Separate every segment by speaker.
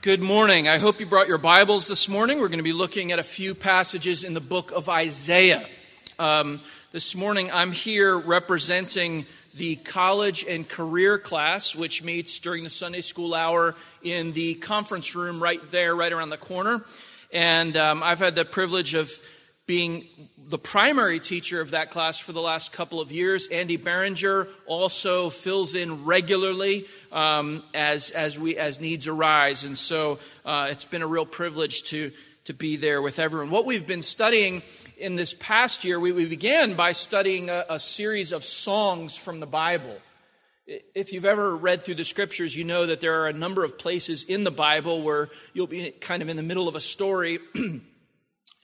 Speaker 1: Good morning. I hope you brought your Bibles this morning. We're going to be looking at a few passages in the book of Isaiah. Um, this morning, I'm here representing the college and career class, which meets during the Sunday school hour in the conference room right there, right around the corner. And um, I've had the privilege of being the primary teacher of that class for the last couple of years. Andy Berenger also fills in regularly um, as, as, we, as needs arise. And so uh, it's been a real privilege to, to be there with everyone. What we've been studying in this past year, we, we began by studying a, a series of songs from the Bible. If you've ever read through the scriptures, you know that there are a number of places in the Bible where you'll be kind of in the middle of a story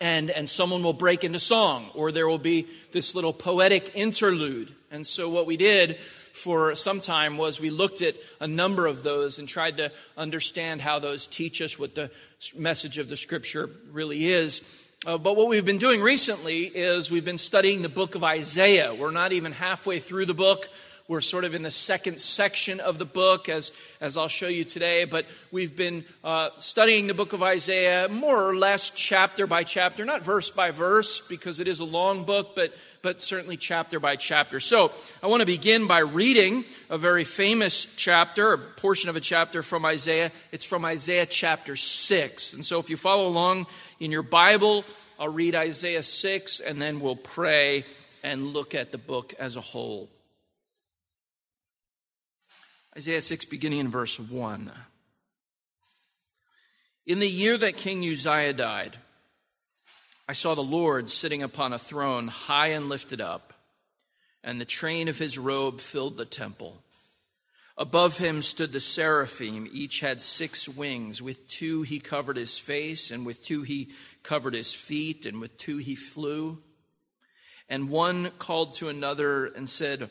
Speaker 1: and, and someone will break into song, or there will be this little poetic interlude. And so, what we did for some time was we looked at a number of those and tried to understand how those teach us what the message of the scripture really is. Uh, but what we've been doing recently is we've been studying the book of Isaiah. We're not even halfway through the book. We're sort of in the second section of the book, as, as I'll show you today. But we've been uh, studying the book of Isaiah more or less chapter by chapter, not verse by verse, because it is a long book, but but certainly chapter by chapter. So I want to begin by reading a very famous chapter, a portion of a chapter from Isaiah. It's from Isaiah chapter 6. And so if you follow along in your Bible, I'll read Isaiah 6 and then we'll pray and look at the book as a whole. Isaiah 6, beginning in verse 1. In the year that King Uzziah died, I saw the Lord sitting upon a throne, high and lifted up, and the train of his robe filled the temple. Above him stood the seraphim. Each had six wings. With two he covered his face, and with two he covered his feet, and with two he flew. And one called to another and said,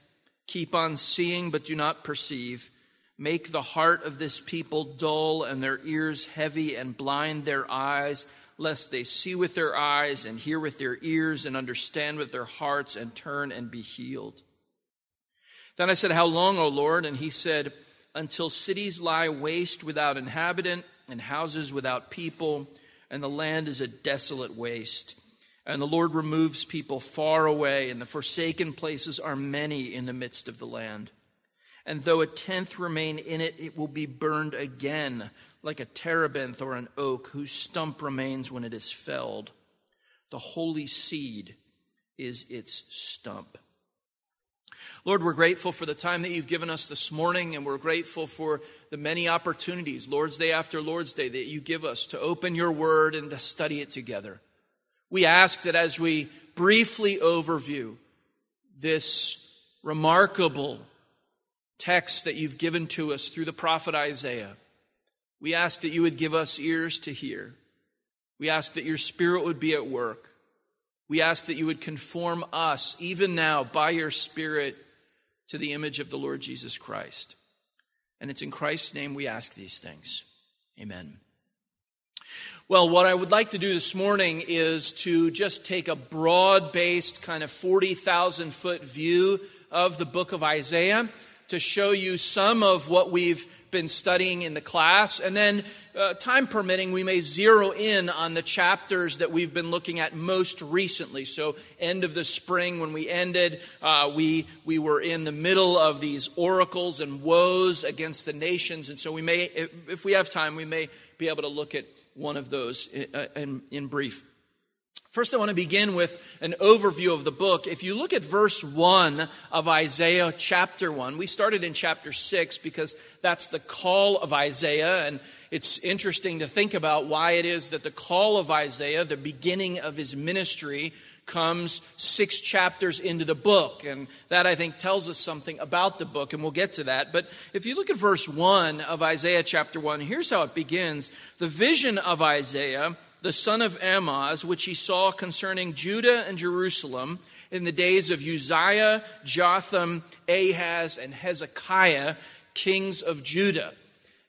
Speaker 1: Keep on seeing, but do not perceive. Make the heart of this people dull and their ears heavy and blind their eyes lest they see with their eyes and hear with their ears and understand with their hearts and turn and be healed. Then I said, How long, O Lord? And he said, Until cities lie waste without inhabitant and houses without people, and the land is a desolate waste. And the Lord removes people far away, and the forsaken places are many in the midst of the land. And though a tenth remain in it, it will be burned again like a terebinth or an oak whose stump remains when it is felled. The holy seed is its stump. Lord, we're grateful for the time that you've given us this morning, and we're grateful for the many opportunities, Lord's Day after Lord's Day, that you give us to open your word and to study it together. We ask that as we briefly overview this remarkable text that you've given to us through the prophet Isaiah, we ask that you would give us ears to hear. We ask that your spirit would be at work. We ask that you would conform us, even now, by your spirit, to the image of the Lord Jesus Christ. And it's in Christ's name we ask these things. Amen. Well, what I would like to do this morning is to just take a broad based, kind of 40,000 foot view of the book of Isaiah to show you some of what we've been studying in the class. And then, uh, time permitting, we may zero in on the chapters that we've been looking at most recently. So, end of the spring, when we ended, uh, we, we were in the middle of these oracles and woes against the nations. And so, we may, if, if we have time, we may be able to look at one of those in, uh, in, in brief. First, I want to begin with an overview of the book. If you look at verse 1 of Isaiah chapter 1, we started in chapter 6 because that's the call of Isaiah. And it's interesting to think about why it is that the call of Isaiah, the beginning of his ministry, comes six chapters into the book. And that, I think, tells us something about the book, and we'll get to that. But if you look at verse 1 of Isaiah chapter 1, here's how it begins. The vision of Isaiah the son of Amoz, which he saw concerning Judah and Jerusalem in the days of Uzziah, Jotham, Ahaz, and Hezekiah, kings of Judah.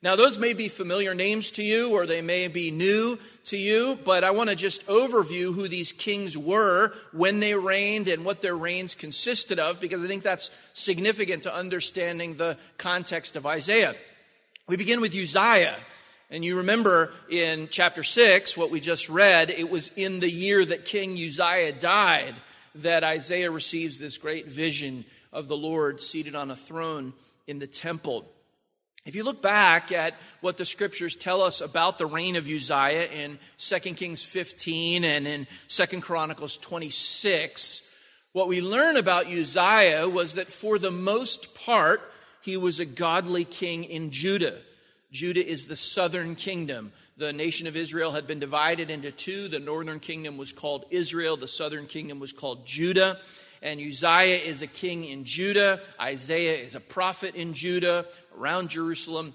Speaker 1: Now, those may be familiar names to you, or they may be new to you, but I want to just overview who these kings were, when they reigned, and what their reigns consisted of, because I think that's significant to understanding the context of Isaiah. We begin with Uzziah. And you remember in chapter 6, what we just read, it was in the year that King Uzziah died that Isaiah receives this great vision of the Lord seated on a throne in the temple. If you look back at what the scriptures tell us about the reign of Uzziah in 2 Kings 15 and in 2 Chronicles 26, what we learn about Uzziah was that for the most part, he was a godly king in Judah. Judah is the southern kingdom. The nation of Israel had been divided into two. The northern kingdom was called Israel, the southern kingdom was called Judah. And Uzziah is a king in Judah. Isaiah is a prophet in Judah, around Jerusalem.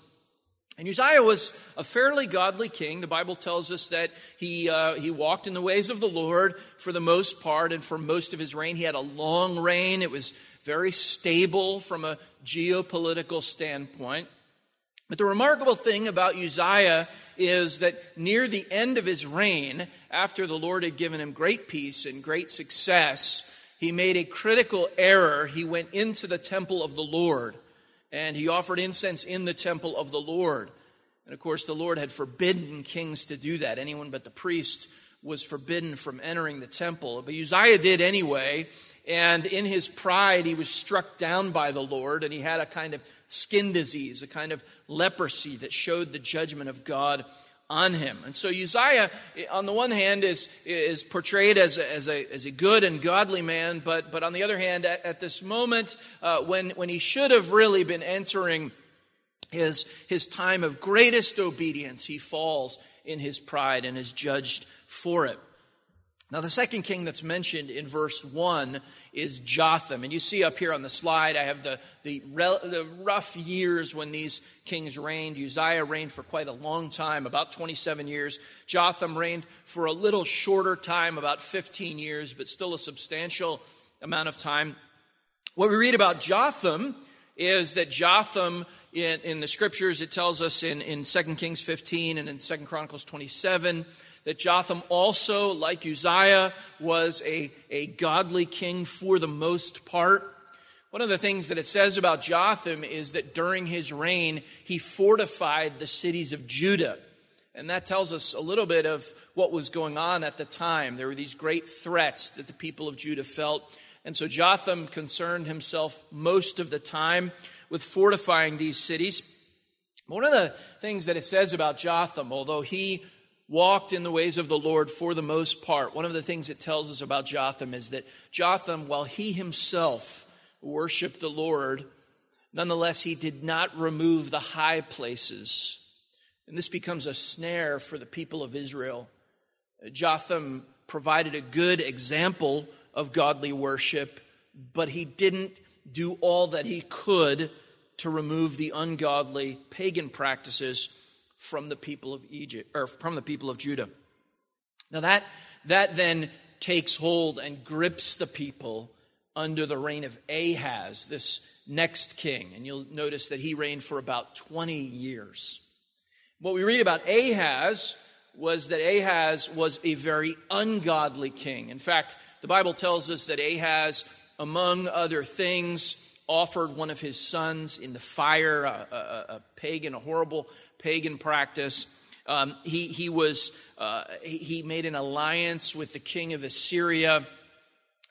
Speaker 1: And Uzziah was a fairly godly king. The Bible tells us that he, uh, he walked in the ways of the Lord for the most part, and for most of his reign. He had a long reign. It was very stable from a geopolitical standpoint. But the remarkable thing about Uzziah is that near the end of his reign, after the Lord had given him great peace and great success, he made a critical error. He went into the temple of the Lord and he offered incense in the temple of the Lord. And of course, the Lord had forbidden kings to do that. Anyone but the priest was forbidden from entering the temple. But Uzziah did anyway. And in his pride, he was struck down by the Lord and he had a kind of skin disease, a kind of leprosy that showed the judgment of God on him. And so Uzziah, on the one hand, is, is portrayed as a, as, a, as a good and godly man, but, but on the other hand, at, at this moment, uh, when, when he should have really been entering his, his time of greatest obedience, he falls in his pride and is judged for it. Now, the second king that's mentioned in verse 1 is Jotham. And you see up here on the slide, I have the, the, the, rough years when these kings reigned. Uzziah reigned for quite a long time, about 27 years. Jotham reigned for a little shorter time, about 15 years, but still a substantial amount of time. What we read about Jotham is that Jotham, in, in the scriptures, it tells us in, in 2 Kings 15 and in 2 Chronicles 27, that Jotham also, like Uzziah, was a, a godly king for the most part. One of the things that it says about Jotham is that during his reign, he fortified the cities of Judah. And that tells us a little bit of what was going on at the time. There were these great threats that the people of Judah felt. And so Jotham concerned himself most of the time with fortifying these cities. One of the things that it says about Jotham, although he walked in the ways of the Lord for the most part. One of the things it tells us about Jotham is that Jotham, while he himself worshiped the Lord, nonetheless, he did not remove the high places. And this becomes a snare for the people of Israel. Jotham provided a good example of godly worship, but he didn't do all that he could to remove the ungodly pagan practices from the people of Egypt or from the people of Judah. Now that that then takes hold and grips the people under the reign of Ahaz, this next king. And you'll notice that he reigned for about 20 years. What we read about Ahaz was that Ahaz was a very ungodly king. In fact, the Bible tells us that Ahaz, among other things, offered one of his sons in the fire, a, a, a pagan, a horrible pagan practice. Um, he, he, was, uh, he made an alliance with the king of Assyria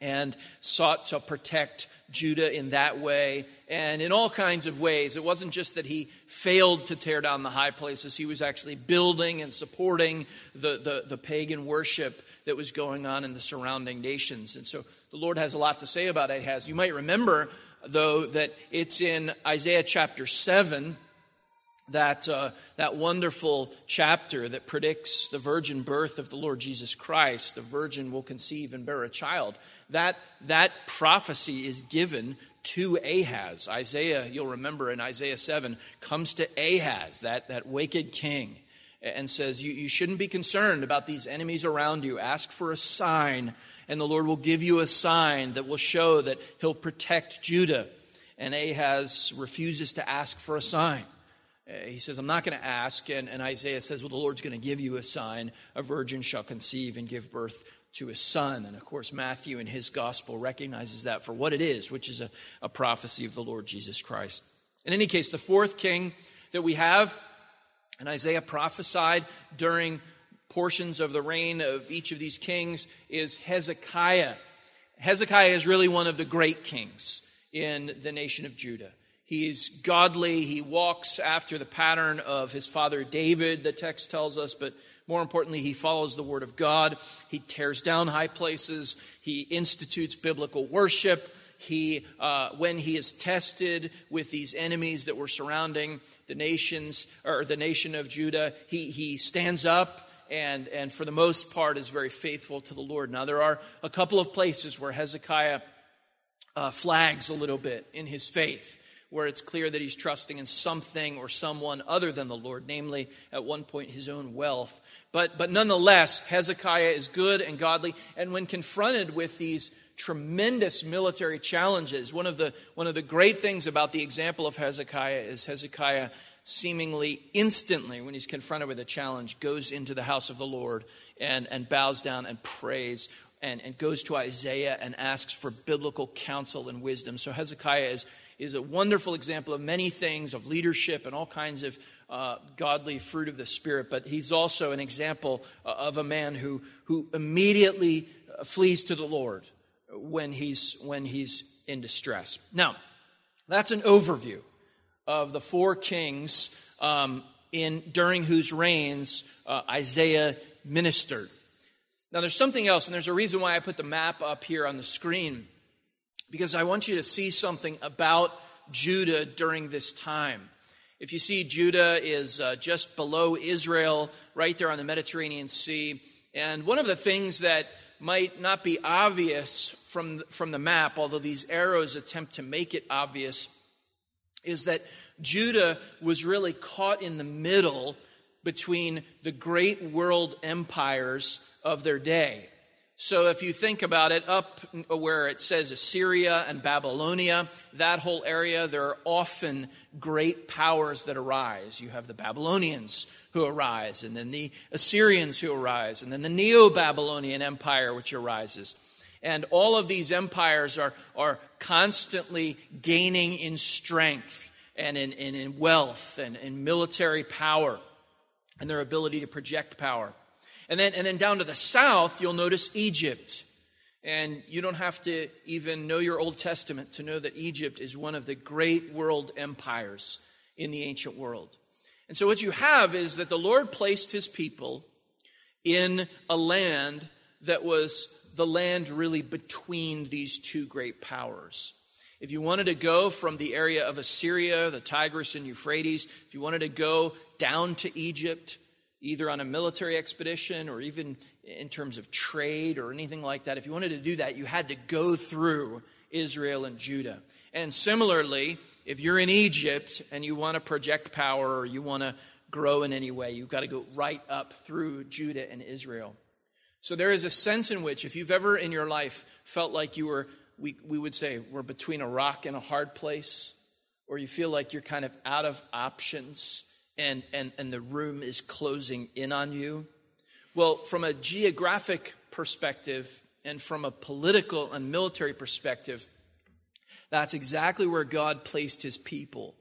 Speaker 1: and sought to protect Judah in that way and in all kinds of ways. It wasn't just that he failed to tear down the high places, he was actually building and supporting the, the, the pagan worship that was going on in the surrounding nations. And so the Lord has a lot to say about Ahaz. You might remember, though, that it's in Isaiah chapter 7 that, uh, that wonderful chapter that predicts the virgin birth of the Lord Jesus Christ. The virgin will conceive and bear a child. That, that prophecy is given to Ahaz. Isaiah, you'll remember in Isaiah 7, comes to Ahaz, that, that wicked king, and says, you, you shouldn't be concerned about these enemies around you. Ask for a sign, and the Lord will give you a sign that will show that he'll protect Judah. And Ahaz refuses to ask for a sign. Uh, he says, I'm not going to ask. And, and Isaiah says, Well, the Lord's going to give you a sign. A virgin shall conceive and give birth to a son. And of course, Matthew in his gospel recognizes that for what it is, which is a, a prophecy of the Lord Jesus Christ. In any case, the fourth king that we have, and Isaiah prophesied during portions of the reign of each of these kings, is Hezekiah. Hezekiah is really one of the great kings in the nation of Judah. He's godly. He walks after the pattern of his father David, the text tells us, but more importantly, he follows the word of God. He tears down high places. He institutes biblical worship. He, uh, when he is tested with these enemies that were surrounding the nations or the nation of Judah, he, he stands up and, and for the most part is very faithful to the Lord. Now, there are a couple of places where Hezekiah uh, flags a little bit in his faith where it's clear that he's trusting in something or someone other than the Lord, namely, at one point, his own wealth. But, but nonetheless, Hezekiah is good and godly. And when confronted with these tremendous military challenges, one of the, one of the great things about the example of Hezekiah is Hezekiah seemingly instantly, when he's confronted with a challenge, goes into the house of the Lord and, and bows down and prays. And, and goes to Isaiah and asks for biblical counsel and wisdom. So Hezekiah is, is a wonderful example of many things, of leadership and all kinds of uh, godly fruit of the Spirit, but he's also an example uh, of a man who, who immediately uh, flees to the Lord when he's, when he's in distress. Now, that's an overview of the four kings um, in, during whose reigns uh, Isaiah ministered. Now, there's something else, and there's a reason why I put the map up here on the screen, because I want you to see something about Judah during this time. If you see, Judah is uh, just below Israel, right there on the Mediterranean Sea. And one of the things that might not be obvious from, from the map, although these arrows attempt to make it obvious, is that Judah was really caught in the middle between the great world empires of their day. So if you think about it, up where it says Assyria and Babylonia, that whole area, there are often great powers that arise. You have the Babylonians who arise, and then the Assyrians who arise, and then the Neo Babylonian Empire which arises. And all of these empires are, are constantly gaining in strength and in, and in wealth and in military power and their ability to project power. And then, and then down to the south, you'll notice Egypt. And you don't have to even know your Old Testament to know that Egypt is one of the great world empires in the ancient world. And so what you have is that the Lord placed his people in a land that was the land really between these two great powers. If you wanted to go from the area of Assyria, the Tigris and Euphrates, if you wanted to go down to Egypt, either on a military expedition or even in terms of trade or anything like that, if you wanted to do that, you had to go through Israel and Judah. And similarly, if you're in Egypt and you want to project power or you want to grow in any way, you've got to go right up through Judah and Israel. So there is a sense in which, if you've ever in your life felt like you were, we, we would say, we're between a rock and a hard place, or you feel like you're kind of out of options, and, and, and the room is closing in on you? Well, from a geographic perspective and from a political and military perspective, That's exactly where God placed his people.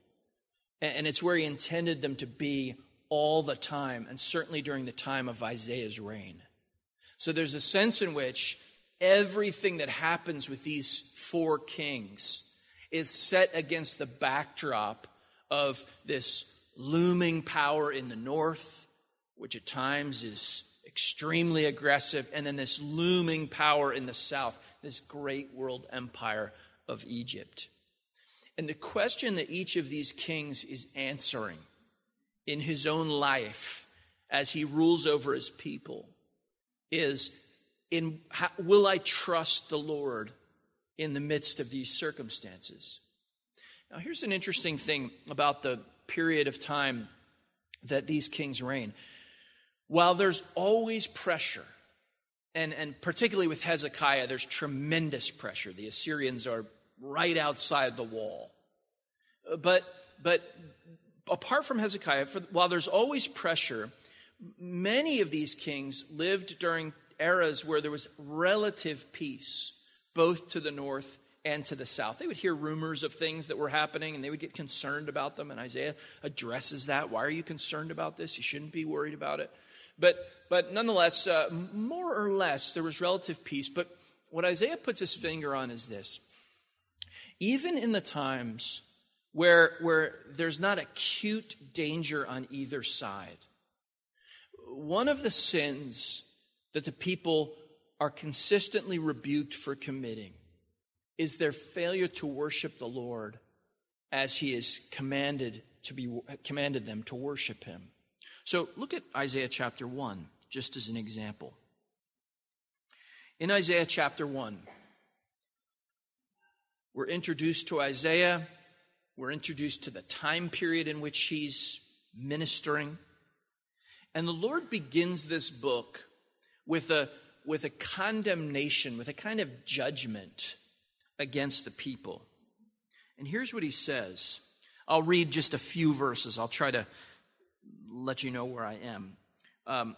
Speaker 1: And it's where he intended them to be all the time, and certainly during the time of Isaiah's reign. So there's a sense in which everything that happens with these four kings is set against the backdrop of this looming power in the north, which at times is extremely aggressive, and then this looming power in the south, this great world empire of Egypt. And the question that each of these kings is answering in his own life as he rules over his people is in how, will I trust the Lord in the midst of these circumstances? Now, here's an interesting thing about the period of time that these kings reign. While there's always pressure, and, and particularly with Hezekiah, there's tremendous pressure. The Assyrians are right outside the wall. But, but apart from Hezekiah, for, while there's always pressure, many of these kings lived during eras where there was relative peace, both to the north and to the south. They would hear rumors of things that were happening and they would get concerned about them. And Isaiah addresses that. Why are you concerned about this? You shouldn't be worried about it. But, but nonetheless, uh, more or less, there was relative peace. But what Isaiah puts his finger on is this even in the times where, where there's not acute danger on either side, one of the sins that the people are consistently rebuked for committing is their failure to worship the Lord as he is commanded to be commanded them to worship him. So look at Isaiah chapter 1 just as an example. In Isaiah chapter 1, we're introduced to Isaiah, we're introduced to the time period in which he's ministering. And the Lord begins this book with a, with a condemnation, with a kind of judgment against the people. And here's what he says. I'll read just a few verses. I'll try to let you know where I am. Um,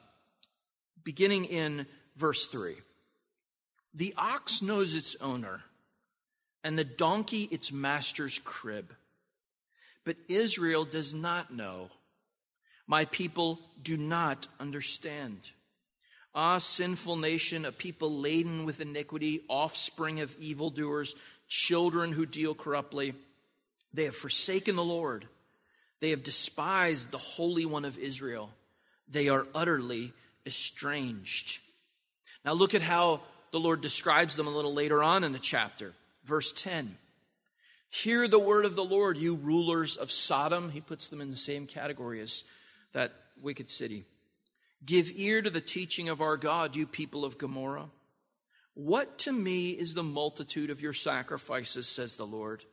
Speaker 1: beginning in verse 3 The ox knows its owner, and the donkey its master's crib. But Israel does not know. My people do not understand. Ah, sinful nation, a people laden with iniquity, offspring of evildoers, children who deal corruptly. They have forsaken the Lord. They have despised the Holy One of Israel. They are utterly estranged. Now, look at how the Lord describes them a little later on in the chapter. Verse 10 Hear the word of the Lord, you rulers of Sodom. He puts them in the same category as that wicked city. Give ear to the teaching of our God, you people of Gomorrah. What to me is the multitude of your sacrifices, says the Lord?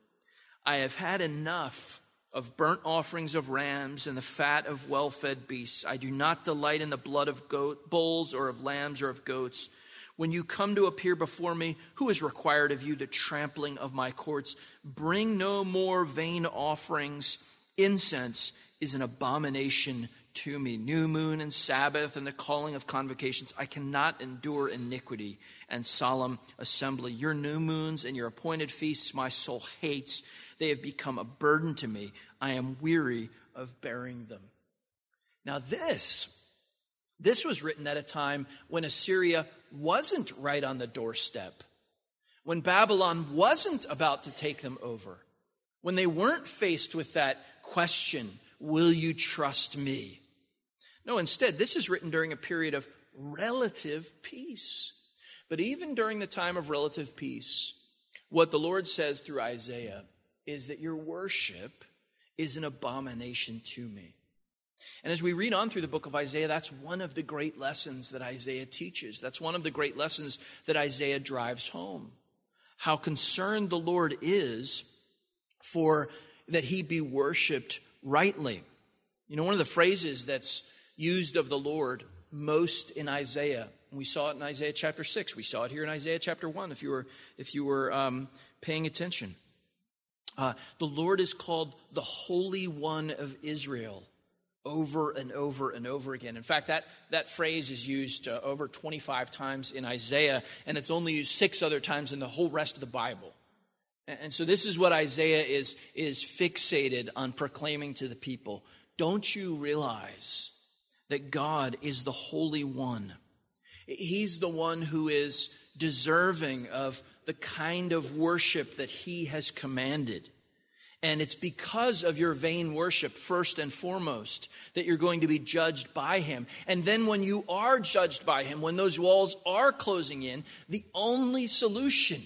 Speaker 1: I have had enough of burnt offerings of rams and the fat of well fed beasts. I do not delight in the blood of goat, bulls or of lambs or of goats. When you come to appear before me, who has required of you the trampling of my courts? Bring no more vain offerings. Incense is an abomination to me. New moon and Sabbath and the calling of convocations. I cannot endure iniquity and solemn assembly. Your new moons and your appointed feasts my soul hates. They have become a burden to me. I am weary of bearing them. Now, this, this was written at a time when Assyria wasn't right on the doorstep, when Babylon wasn't about to take them over, when they weren't faced with that question Will you trust me? No, instead, this is written during a period of relative peace. But even during the time of relative peace, what the Lord says through Isaiah is that your worship is an abomination to me. And as we read on through the book of Isaiah, that's one of the great lessons that Isaiah teaches. That's one of the great lessons that Isaiah drives home. How concerned the Lord is for that he be worshiped rightly. You know, one of the phrases that's used of the Lord most in Isaiah. We saw it in Isaiah chapter 6. We saw it here in Isaiah chapter 1 if you were, if you were um, paying attention. Uh, the Lord is called the Holy One of Israel over and over and over again. In fact, that, that phrase is used uh, over 25 times in Isaiah, and it's only used six other times in the whole rest of the Bible. And so this is what Isaiah is, is fixated on proclaiming to the people. Don't you realize that God is the Holy One? He's the one who is deserving of the kind of worship that he has commanded. And it's because of your vain worship, first and foremost, that you're going to be judged by him. And then when you are judged by him, when those walls are closing in, the only solution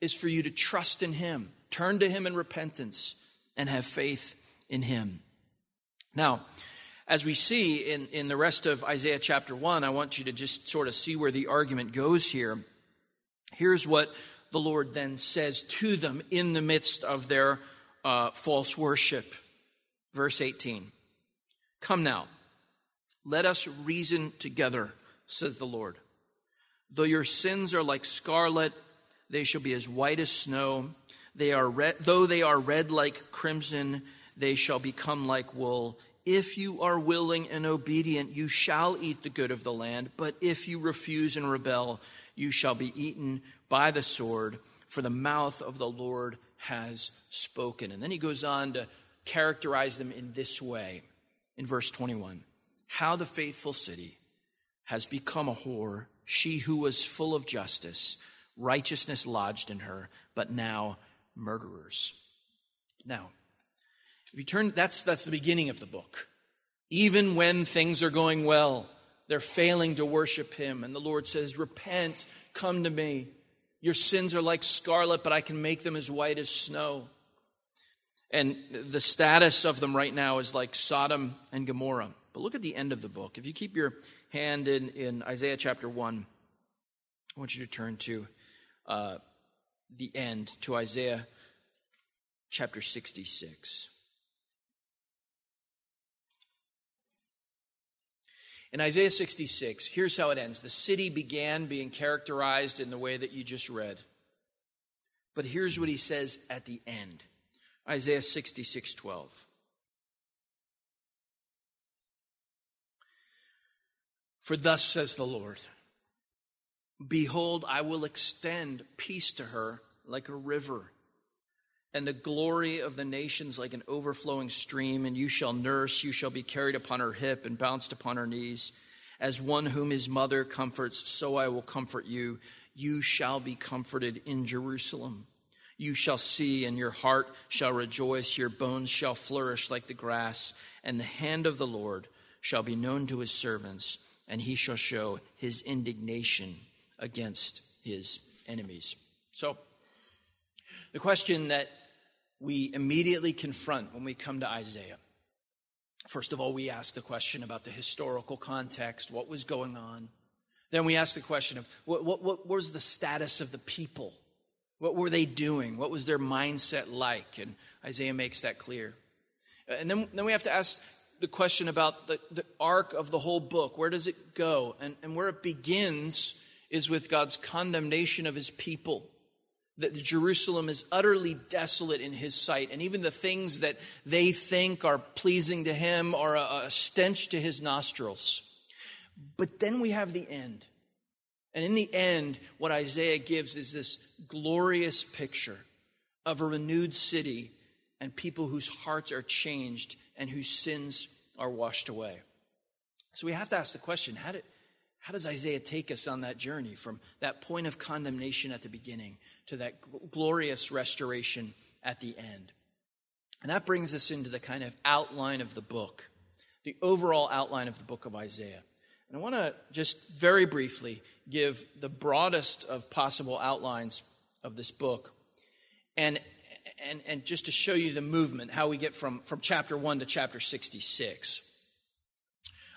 Speaker 1: is for you to trust in him, turn to him in repentance, and have faith in him. Now, as we see in, in the rest of Isaiah chapter 1, I want you to just sort of see where the argument goes here. Here's what the Lord then says to them in the midst of their uh, false worship. Verse 18 Come now, let us reason together, says the Lord. Though your sins are like scarlet, they shall be as white as snow. They are red, though they are red like crimson, they shall become like wool. If you are willing and obedient, you shall eat the good of the land. But if you refuse and rebel, you shall be eaten by the sword, for the mouth of the Lord has spoken. And then he goes on to characterize them in this way in verse 21 How the faithful city has become a whore, she who was full of justice, righteousness lodged in her, but now murderers. Now, if you turn, that's, that's the beginning of the book. Even when things are going well, they're failing to worship him. And the Lord says, Repent, come to me. Your sins are like scarlet, but I can make them as white as snow. And the status of them right now is like Sodom and Gomorrah. But look at the end of the book. If you keep your hand in, in Isaiah chapter 1, I want you to turn to uh, the end, to Isaiah chapter 66. In Isaiah 66, here's how it ends. The city began being characterized in the way that you just read. But here's what he says at the end Isaiah 66 12. For thus says the Lord Behold, I will extend peace to her like a river and the glory of the nations like an overflowing stream, and you shall nurse, you shall be carried upon her hip and bounced upon her knees. As one whom his mother comforts, so I will comfort you. You shall be comforted in Jerusalem. You shall see, and your heart shall rejoice, your bones shall flourish like the grass, and the hand of the Lord shall be known to his servants, and he shall show his indignation against his enemies. So, the question that we immediately confront when we come to Isaiah. First of all, we ask the question about the historical context, what was going on. Then we ask the question of what, what, what was the status of the people? What were they doing? What was their mindset like? And Isaiah makes that clear. And then, then we have to ask the question about the, the arc of the whole book. Where does it go? And, and where it begins is with God's condemnation of his people that Jerusalem is utterly desolate in his sight, and even the things that they think are pleasing to him are a, a stench to his nostrils. But then we have the end. And in the end, what Isaiah gives is this glorious picture of a renewed city and people whose hearts are changed and whose sins are washed away. So we have to ask the question how did, how does Isaiah take us on that journey from that point of condemnation at the beginning to that glorious restoration at the end? And that brings us into the kind of outline of the book, the overall outline of the book of Isaiah. And I want to just very briefly give the broadest of possible outlines of this book. And, and, and just to show you the movement, how we get from, from chapter 1 to chapter 66.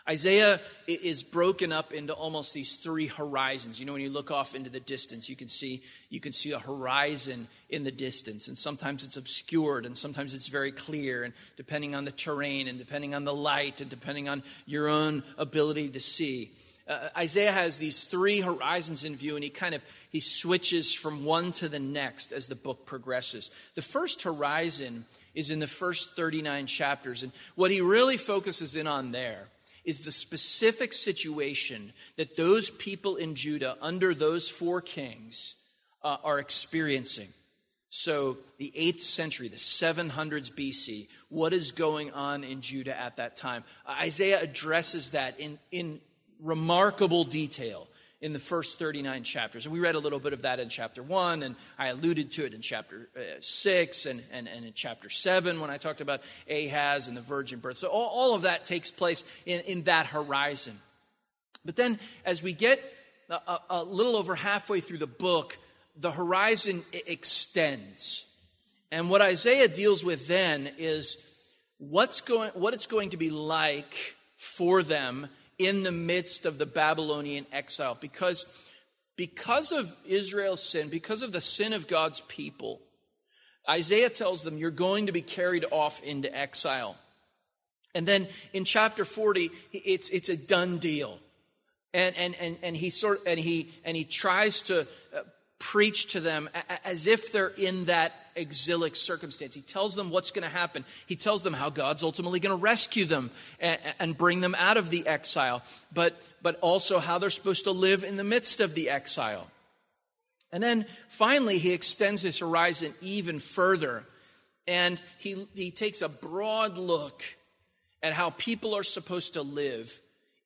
Speaker 1: Isaiah is broken up into almost these three horizons. You know, when you look off into the distance, you can see you can see a horizon in the distance, and sometimes it's obscured, and sometimes it's very clear, and depending on the terrain, and depending on the light, and depending on your own ability to see. Uh, Isaiah has these three horizons in view, and he kind of he switches from one to the next as the book progresses. The first horizon is in the first 39 chapters, and what he really focuses in on there is the specific situation that those people in Judah, under those four kings, uh, are experiencing. So, the 8th century, the 700s BC, what is going on in Judah at that time? Isaiah addresses that in, in remarkable detail in the first 39 chapters. And we read a little bit of that in chapter 1, and I alluded to it in chapter uh, 6 and, and, and in chapter 7 when I talked about Ahaz and the virgin birth. So all, all of that takes place in, in that horizon. But then as we get a, a, a little over halfway through the book, the horizon extends. And what Isaiah deals with then is what's going, what it's going to be like for them in the midst of the Babylonian exile. Because, because of Israel's sin, because of the sin of God's people, Isaiah tells them, You're going to be carried off into exile. And then in chapter 40, it's, it's a done deal. And, and, and, and he sort and he and he tries to uh, preach to them as if they're in that exilic circumstance. He tells them what's going to happen. He tells them how God's ultimately going to rescue them and, bring them out of the exile, but, but also how they're supposed to live in the midst of the exile. And then finally, he extends his horizon even further and he, he takes a broad look at how people are supposed to live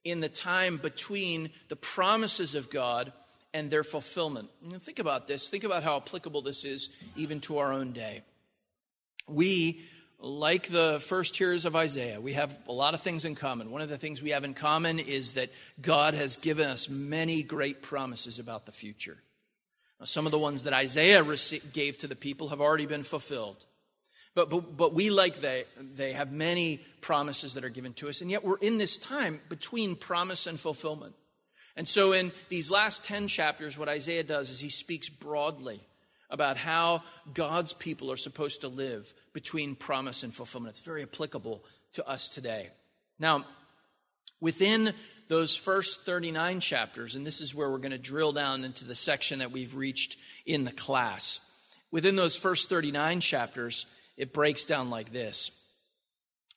Speaker 1: in the time between the promises of God and their fulfillment. think about this. Think about how applicable this is even to our own day. We, like the first hearers of Isaiah, we have a lot of things in common. One of the things we have in common is that God has given us many great promises about the future. Now, some of the ones that Isaiah gave to the people have already been fulfilled. But, but, but we, like they, they have many promises that are given to us, and yet we're in this time between promise and fulfillment. And so, in these last 10 chapters, what Isaiah does is he speaks broadly about how God's people are supposed to live between promise and fulfillment. It's very applicable to us today. Now, within those first 39 chapters, and this is where we're going to drill down into the section that we've reached in the class. Within those first 39 chapters, it breaks down like this.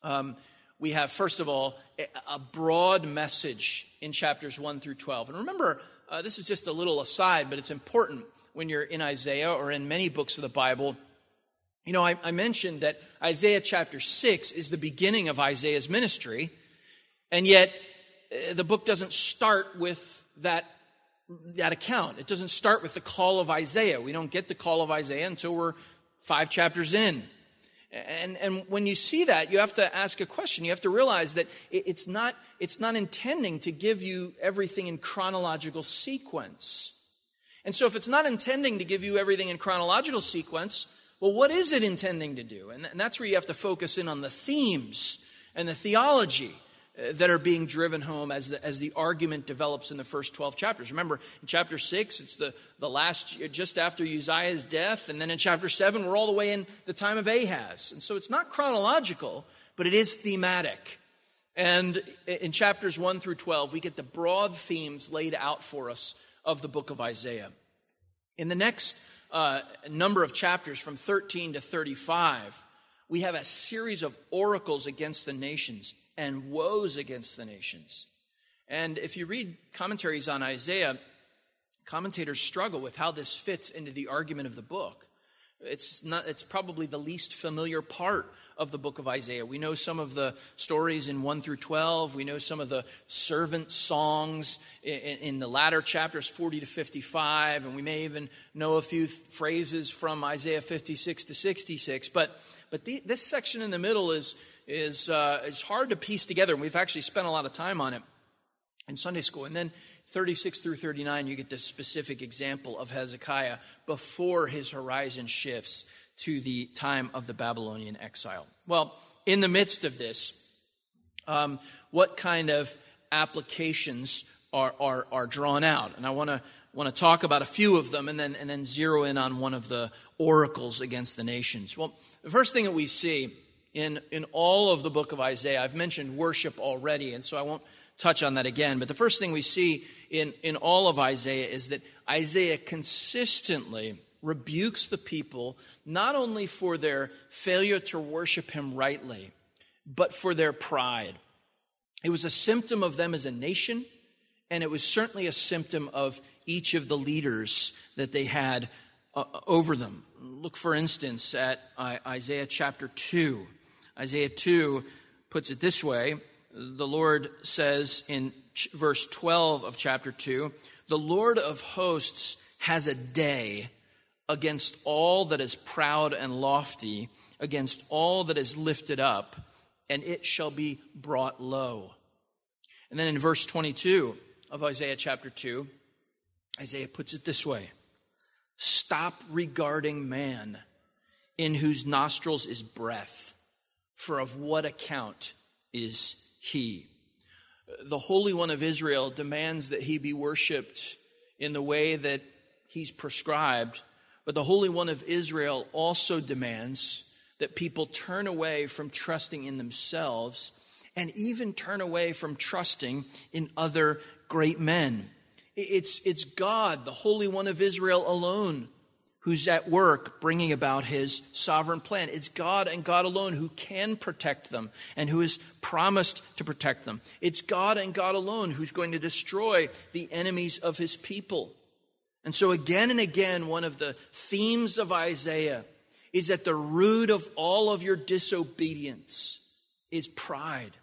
Speaker 1: Um, we have, first of all, a broad message in chapters 1 through 12. And remember, uh, this is just a little aside, but it's important when you're in Isaiah or in many books of the Bible. You know, I, I mentioned that Isaiah chapter 6 is the beginning of Isaiah's ministry, and yet uh, the book doesn't start with that, that account. It doesn't start with the call of Isaiah. We don't get the call of Isaiah until we're five chapters in. And, and when you see that, you have to ask a question. You have to realize that it's not, it's not intending to give you everything in chronological sequence. And so, if it's not intending to give you everything in chronological sequence, well, what is it intending to do? And that's where you have to focus in on the themes and the theology that are being driven home as the, as the argument develops in the first 12 chapters. Remember, in chapter 6, it's the, the last, just after Uzziah's death. And then in chapter 7, we're all the way in the time of Ahaz. And so it's not chronological, but it is thematic. And in chapters 1 through 12, we get the broad themes laid out for us of the book of Isaiah. In the next uh, number of chapters, from 13 to 35, we have a series of oracles against the nations and woes against the nations. And if you read commentaries on Isaiah, commentators struggle with how this fits into the argument of the book. It's, not, it's probably the least familiar part of the book of Isaiah. We know some of the stories in 1 through 12. We know some of the servant songs in, in, the latter chapters, 40 to 55. And we may even know a few phrases from Isaiah 56 to 66. But, but the, this section in the middle is, is, uh, is hard to piece together. And we've actually spent a lot of time on it in Sunday school. And then 36 through 39, you get this specific example of Hezekiah before his horizon shifts to the time of the Babylonian exile. Well, in the midst of this, um, what kind of applications are, are, are drawn out? And I want to want to talk about a few of them and then, and then zero in on one of the oracles against the nations. Well, the first thing that we see in, in all of the book of Isaiah. I've mentioned worship already, and so I won't touch on that again. But the first thing we see in, in all of Isaiah is that Isaiah consistently rebukes the people not only for their failure to worship him rightly, but for their pride. It was a symptom of them as a nation, and it was certainly a symptom of each of the leaders that they had uh, over them. look, for instance, at Isaiah chapter 2. Isaiah 2 puts it this way the Lord says in verse 12 of chapter 2 The Lord of hosts has a day against all that is proud and lofty, against all that is lifted up, and it shall be brought low. And then in verse 22 of Isaiah chapter 2, Isaiah puts it this way Stop regarding man, in whose nostrils is breath, for of what account is he? The Holy One of Israel demands that he be worshiped in the way that he's prescribed, but the Holy One of Israel also demands that people turn away from trusting in themselves and even turn away from trusting in other great men. It's, it's God, the Holy One of Israel alone, who's at work bringing about his sovereign plan. It's God and God alone who can protect them and who has promised to protect them. It's God and God alone who's going to destroy the enemies of his people. And so, again and again, one of the themes of Isaiah is that the root of all of your disobedience is pride.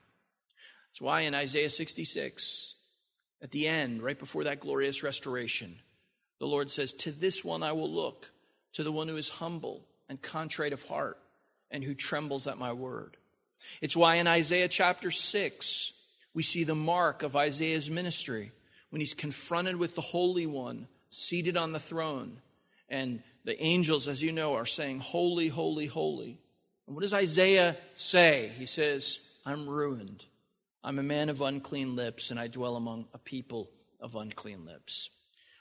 Speaker 1: That's why in Isaiah 66, at the end, right before that glorious restoration, the Lord says, To this one I will look, to the one who is humble and contrite of heart and who trembles at my word. It's why in Isaiah chapter 6, we see the mark of Isaiah's ministry when he's confronted with the Holy One seated on the throne. And the angels, as you know, are saying, Holy, holy, holy. And what does Isaiah say? He says, I'm ruined. I'm a man of unclean lips, and I dwell among a people of unclean lips.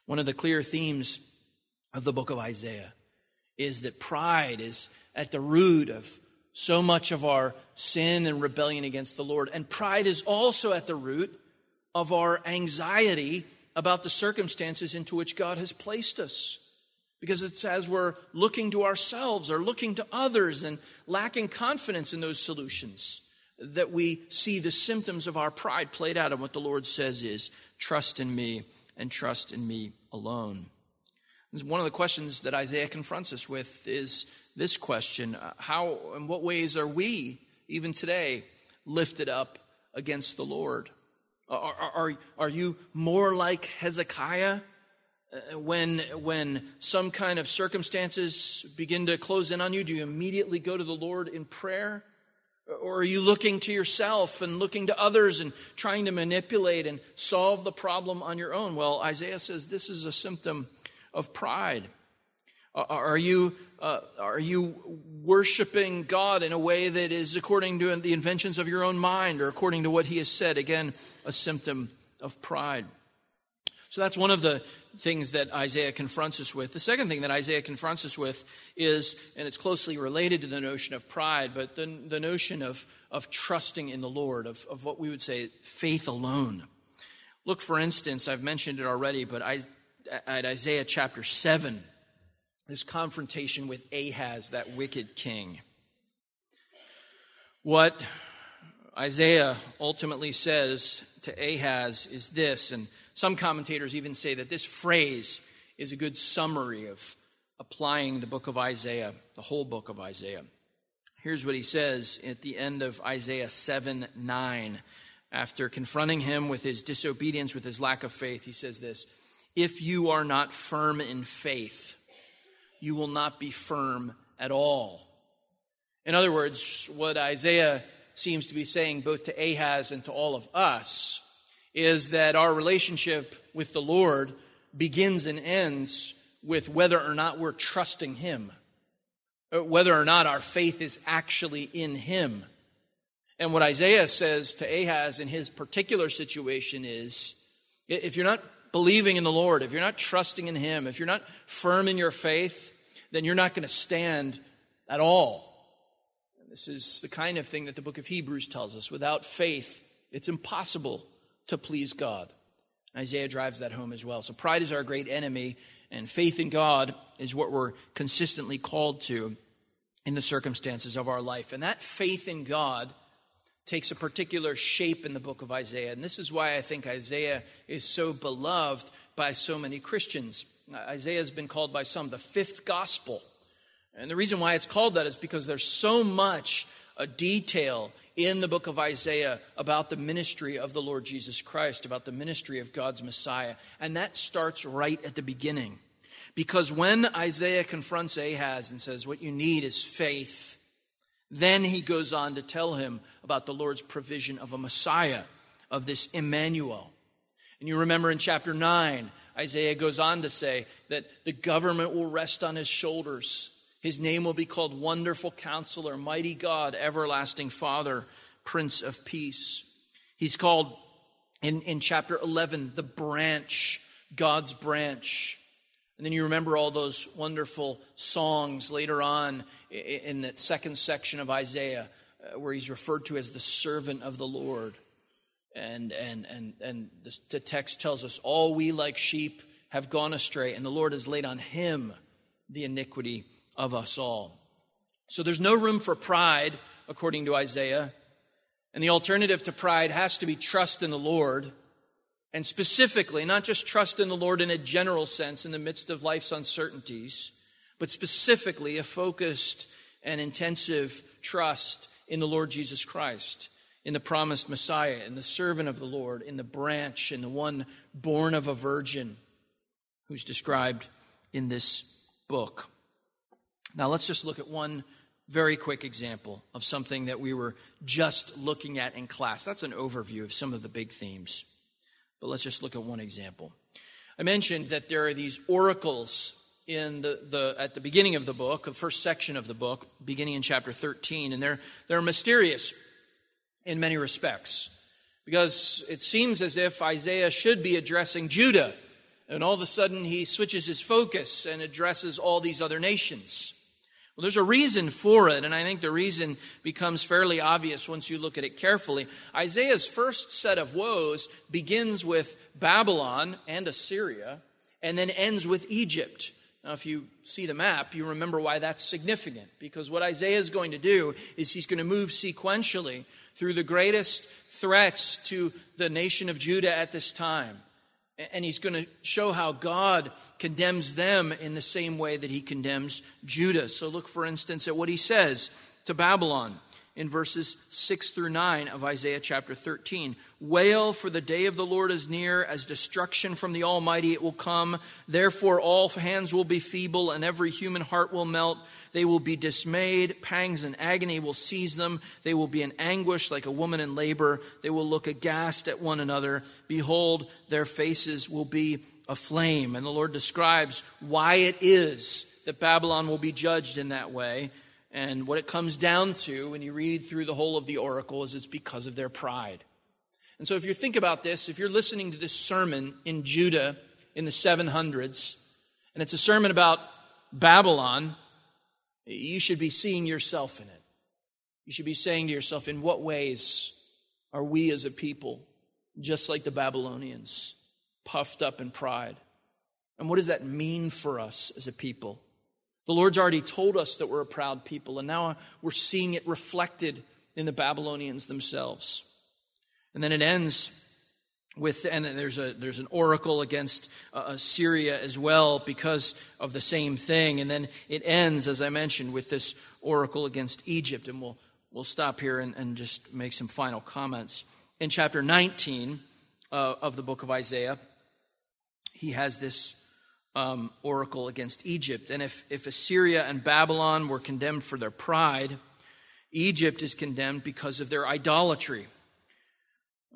Speaker 1: One of the clear themes of the book of Isaiah is that pride is at the root of so much of our sin and rebellion against the Lord. And pride is also at the root of our anxiety about the circumstances into which God has placed us. Because it's as we're looking to ourselves or looking to others and lacking confidence in those solutions that we see the symptoms of our pride played out. And what the Lord says is, trust in me and trust in me alone. One of the questions that Isaiah confronts us with is this question How, in what ways are we, even today, lifted up against the Lord? Are, are, are you more like Hezekiah? Uh, when, when some kind of circumstances begin to close in on you, do you immediately go to the Lord in prayer? Or are you looking to yourself and looking to others and trying to manipulate and solve the problem on your own? Well, Isaiah says this is a symptom of pride. Are you, uh, are you worshiping God in a way that is according to the inventions of your own mind or according to what he has said? Again, a symptom of pride. So that's one of the things that Isaiah confronts us with. The second thing that Isaiah confronts us with is, and it's closely related to the notion of pride, but the, the notion of, of trusting in the Lord, of, of what we would say faith alone. Look, for instance, I've mentioned it already, but I, at Isaiah chapter 7, this confrontation with Ahaz, that wicked king. What Isaiah ultimately says to Ahaz is this, and some commentators even say that this phrase is a good summary of applying the book of Isaiah, the whole book of Isaiah. Here's what he says at the end of Isaiah 7 9. After confronting him with his disobedience, with his lack of faith, he says this If you are not firm in faith, you will not be firm at all. In other words, what Isaiah seems to be saying both to Ahaz and to all of us is that our relationship with the Lord begins and ends with whether or not we're trusting Him, whether or not our faith is actually in Him. And what Isaiah says to Ahaz in his particular situation is if you're not believing in the Lord, if you're not trusting in Him, if you're not firm in your faith, then you're not going to stand at all. This is the kind of thing that the book of Hebrews tells us. Without faith, it's impossible to please God. Isaiah drives that home as well. So pride is our great enemy, and faith in God is what we're consistently called to in the circumstances of our life. And that faith in God takes a particular shape in the book of Isaiah. And this is why I think Isaiah is so beloved by so many Christians. Isaiah has been called by some the fifth gospel. And the reason why it's called that is because there's so much a detail in the book of Isaiah about the ministry of the Lord Jesus Christ, about the ministry of God's Messiah. And that starts right at the beginning. Because when Isaiah confronts Ahaz and says, What you need is faith, then he goes on to tell him about the Lord's provision of a Messiah, of this Emmanuel. And you remember in chapter 9, Isaiah goes on to say that the government will rest on his shoulders. His name will be called Wonderful Counselor, Mighty God, Everlasting Father, Prince of Peace. He's called in, in chapter 11 the branch, God's branch. And then you remember all those wonderful songs later on in that second section of Isaiah uh, where he's referred to as the servant of the Lord. And, and, and, and the text tells us, All we like sheep have gone astray, and the Lord has laid on him the iniquity of us all. So there's no room for pride, according to Isaiah. And the alternative to pride has to be trust in the Lord. And specifically, not just trust in the Lord in a general sense in the midst of life's uncertainties, but specifically a focused and intensive trust in the Lord Jesus Christ, in the promised Messiah, in the servant of the Lord, in the branch, in the one born of a virgin who's described in this book. Now, let's just look at one very quick example of something that we were just looking at in class. That's an overview of some of the big themes. But let's just look at one example. I mentioned that there are these oracles in the, the at the beginning of the book, the first section of the book, beginning in chapter 13, and they're they're mysterious in many respects. Because it seems as if Isaiah should be addressing Judah, and all of a sudden he switches his focus and addresses all these other nations. Well, there's a reason for it, and I think the reason becomes fairly obvious once you look at it carefully. Isaiah's first set of woes begins with Babylon and Assyria, and then ends with Egypt. Now, if you see the map, you remember why that's significant. Because what Isaiah is going to do is he's going to move sequentially through the greatest threats to the nation of Judah at this time. And he's going to show how God condemns them in the same way that he condemns Judah. So look, for instance, at what he says to Babylon in verses 6 through 9 of Isaiah chapter 13. Wail, for the day of the Lord is near, as destruction from the Almighty it will come. Therefore, all hands will be feeble, and every human heart will melt. They will be dismayed. Pangs and agony will seize them. They will be in anguish like a woman in labor. They will look aghast at one another. Behold, their faces will be aflame. And the Lord describes why it is that Babylon will be judged in that way. And what it comes down to when you read through the whole of the oracle is it's because of their pride. And so if you think about this, if you're listening to this sermon in Judah in the 700s, and it's a sermon about Babylon, you should be seeing yourself in it. You should be saying to yourself, in what ways are we as a people, just like the Babylonians, puffed up in pride? And what does that mean for us as a people? The Lord's already told us that we're a proud people, and now we're seeing it reflected in the Babylonians themselves. And then it ends with, and there's, a, there's an oracle against uh, Assyria as well because of the same thing. And then it ends, as I mentioned, with this oracle against Egypt. And we'll, we'll stop here and, and just make some final comments. In chapter 19 uh, of the book of Isaiah, he has this um, oracle against Egypt. And if, if Assyria and Babylon were condemned for their pride, Egypt is condemned because of their idolatry.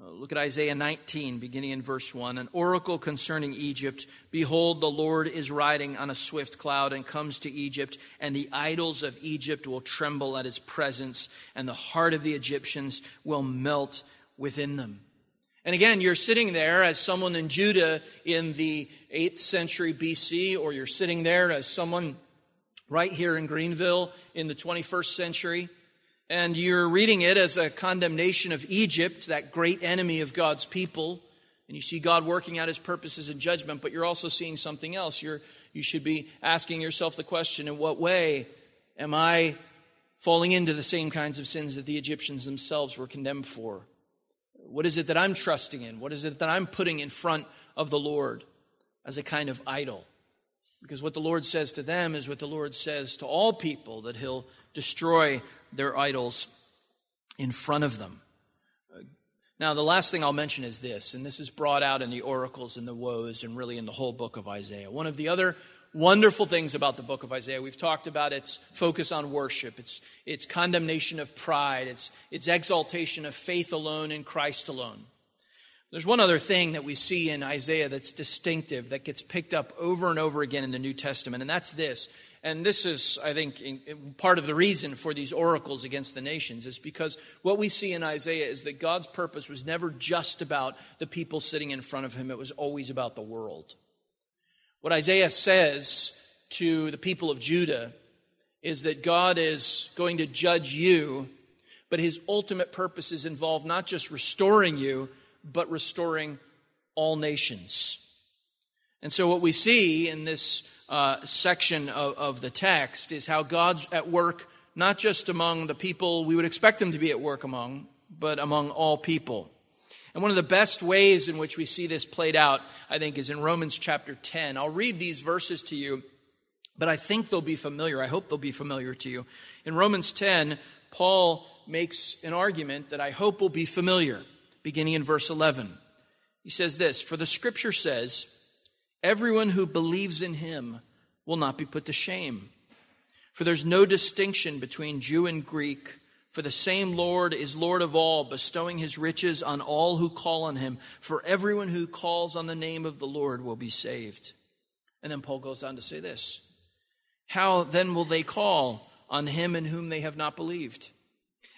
Speaker 1: Uh, look at Isaiah 19, beginning in verse 1. An oracle concerning Egypt. Behold, the Lord is riding on a swift cloud and comes to Egypt, and the idols of Egypt will tremble at his presence, and the heart of the Egyptians will melt within them. And again, you're sitting there as someone in Judah in the 8th century BC, or you're sitting there as someone right here in Greenville in the 21st century, and you're reading it as a condemnation of Egypt, that great enemy of God's people, and you see God working out his purposes and judgment, but you're also seeing something else. You're, you should be asking yourself the question in what way am I falling into the same kinds of sins that the Egyptians themselves were condemned for? What is it that I'm trusting in? What is it that I'm putting in front of the Lord as a kind of idol? Because what the Lord says to them is what the Lord says to all people that He'll destroy their idols in front of them. Now, the last thing I'll mention is this, and this is brought out in the oracles and the woes and really in the whole book of Isaiah. One of the other wonderful things about the book of Isaiah, we've talked about its focus on worship, its, its condemnation of pride, its, its exaltation of faith alone in Christ alone. There's one other thing that we see in Isaiah that's distinctive, that gets picked up over and over again in the New Testament, and that's this. And this is, I think, part of the reason for these oracles against the nations, is because what we see in Isaiah is that God's purpose was never just about the people sitting in front of him, it was always about the world. What Isaiah says to the people of Judah is that God is going to judge you, but his ultimate purpose is involved not just restoring you, but restoring all nations. And so, what we see in this uh, section of, of the text is how God's at work not just among the people we would expect him to be at work among, but among all people. And one of the best ways in which we see this played out, I think, is in Romans chapter 10. I'll read these verses to you, but I think they'll be familiar. I hope they'll be familiar to you. In Romans 10, Paul makes an argument that I hope will be familiar beginning in verse 11. He says this For the scripture says, Everyone who believes in him will not be put to shame. For there's no distinction between Jew and Greek, for the same Lord is Lord of all, bestowing his riches on all who call on him. For everyone who calls on the name of the Lord will be saved. And then Paul goes on to say this How then will they call on him in whom they have not believed?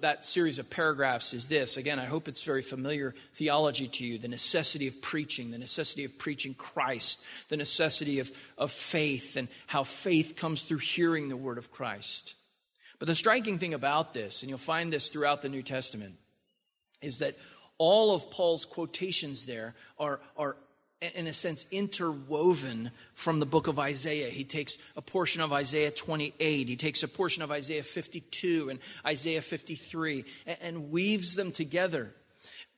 Speaker 1: that series of paragraphs is this. Again, I hope it's very familiar theology to you the necessity of preaching, the necessity of preaching Christ, the necessity of, of faith, and how faith comes through hearing the word of Christ. But the striking thing about this, and you'll find this throughout the New Testament, is that all of Paul's quotations there are, are in a sense, interwoven from the book of Isaiah. He takes a portion of Isaiah 28, he takes a portion of Isaiah 52 and Isaiah 53, and weaves them together.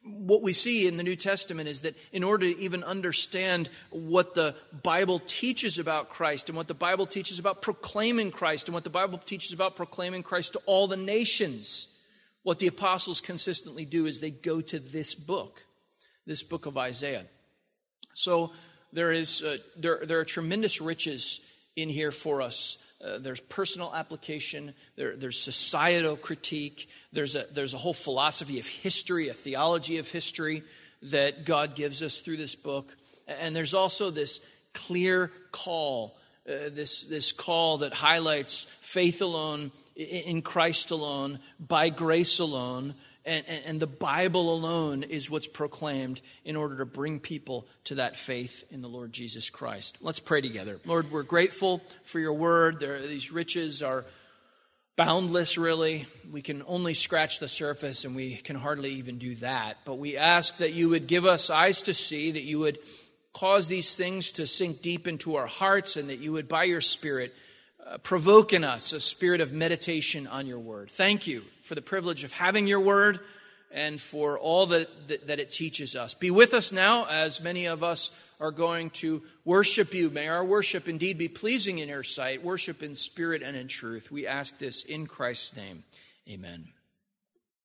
Speaker 1: What we see in the New Testament is that in order to even understand what the Bible teaches about Christ and what the Bible teaches about proclaiming Christ and what the Bible teaches about proclaiming Christ to all the nations, what the apostles consistently do is they go to this book, this book of Isaiah. So there is uh, there, there are tremendous riches in here for us. Uh, there's personal application. There, there's societal critique. There's a there's a whole philosophy of history, a theology of history that God gives us through this book. And there's also this clear call, uh, this this call that highlights faith alone in Christ alone, by grace alone, and, and, and, the Bible alone is what's proclaimed in order to bring people to that faith in the Lord Jesus Christ. Let's pray together. Lord, we're grateful for your word. There, these riches are boundless, really. We can only scratch the surface, and we can hardly even do that. But we ask that you would give us eyes to see, that you would cause these things to sink deep into our hearts, and that you would, by your Spirit, uh, provoke in us a spirit of meditation on your word. Thank you for the privilege of having your word and for all that, that, that, it teaches us. Be with us now as many of us are going to worship you. May our worship indeed be pleasing in your sight, worship in spirit and in truth. We ask this in Christ's name. Amen.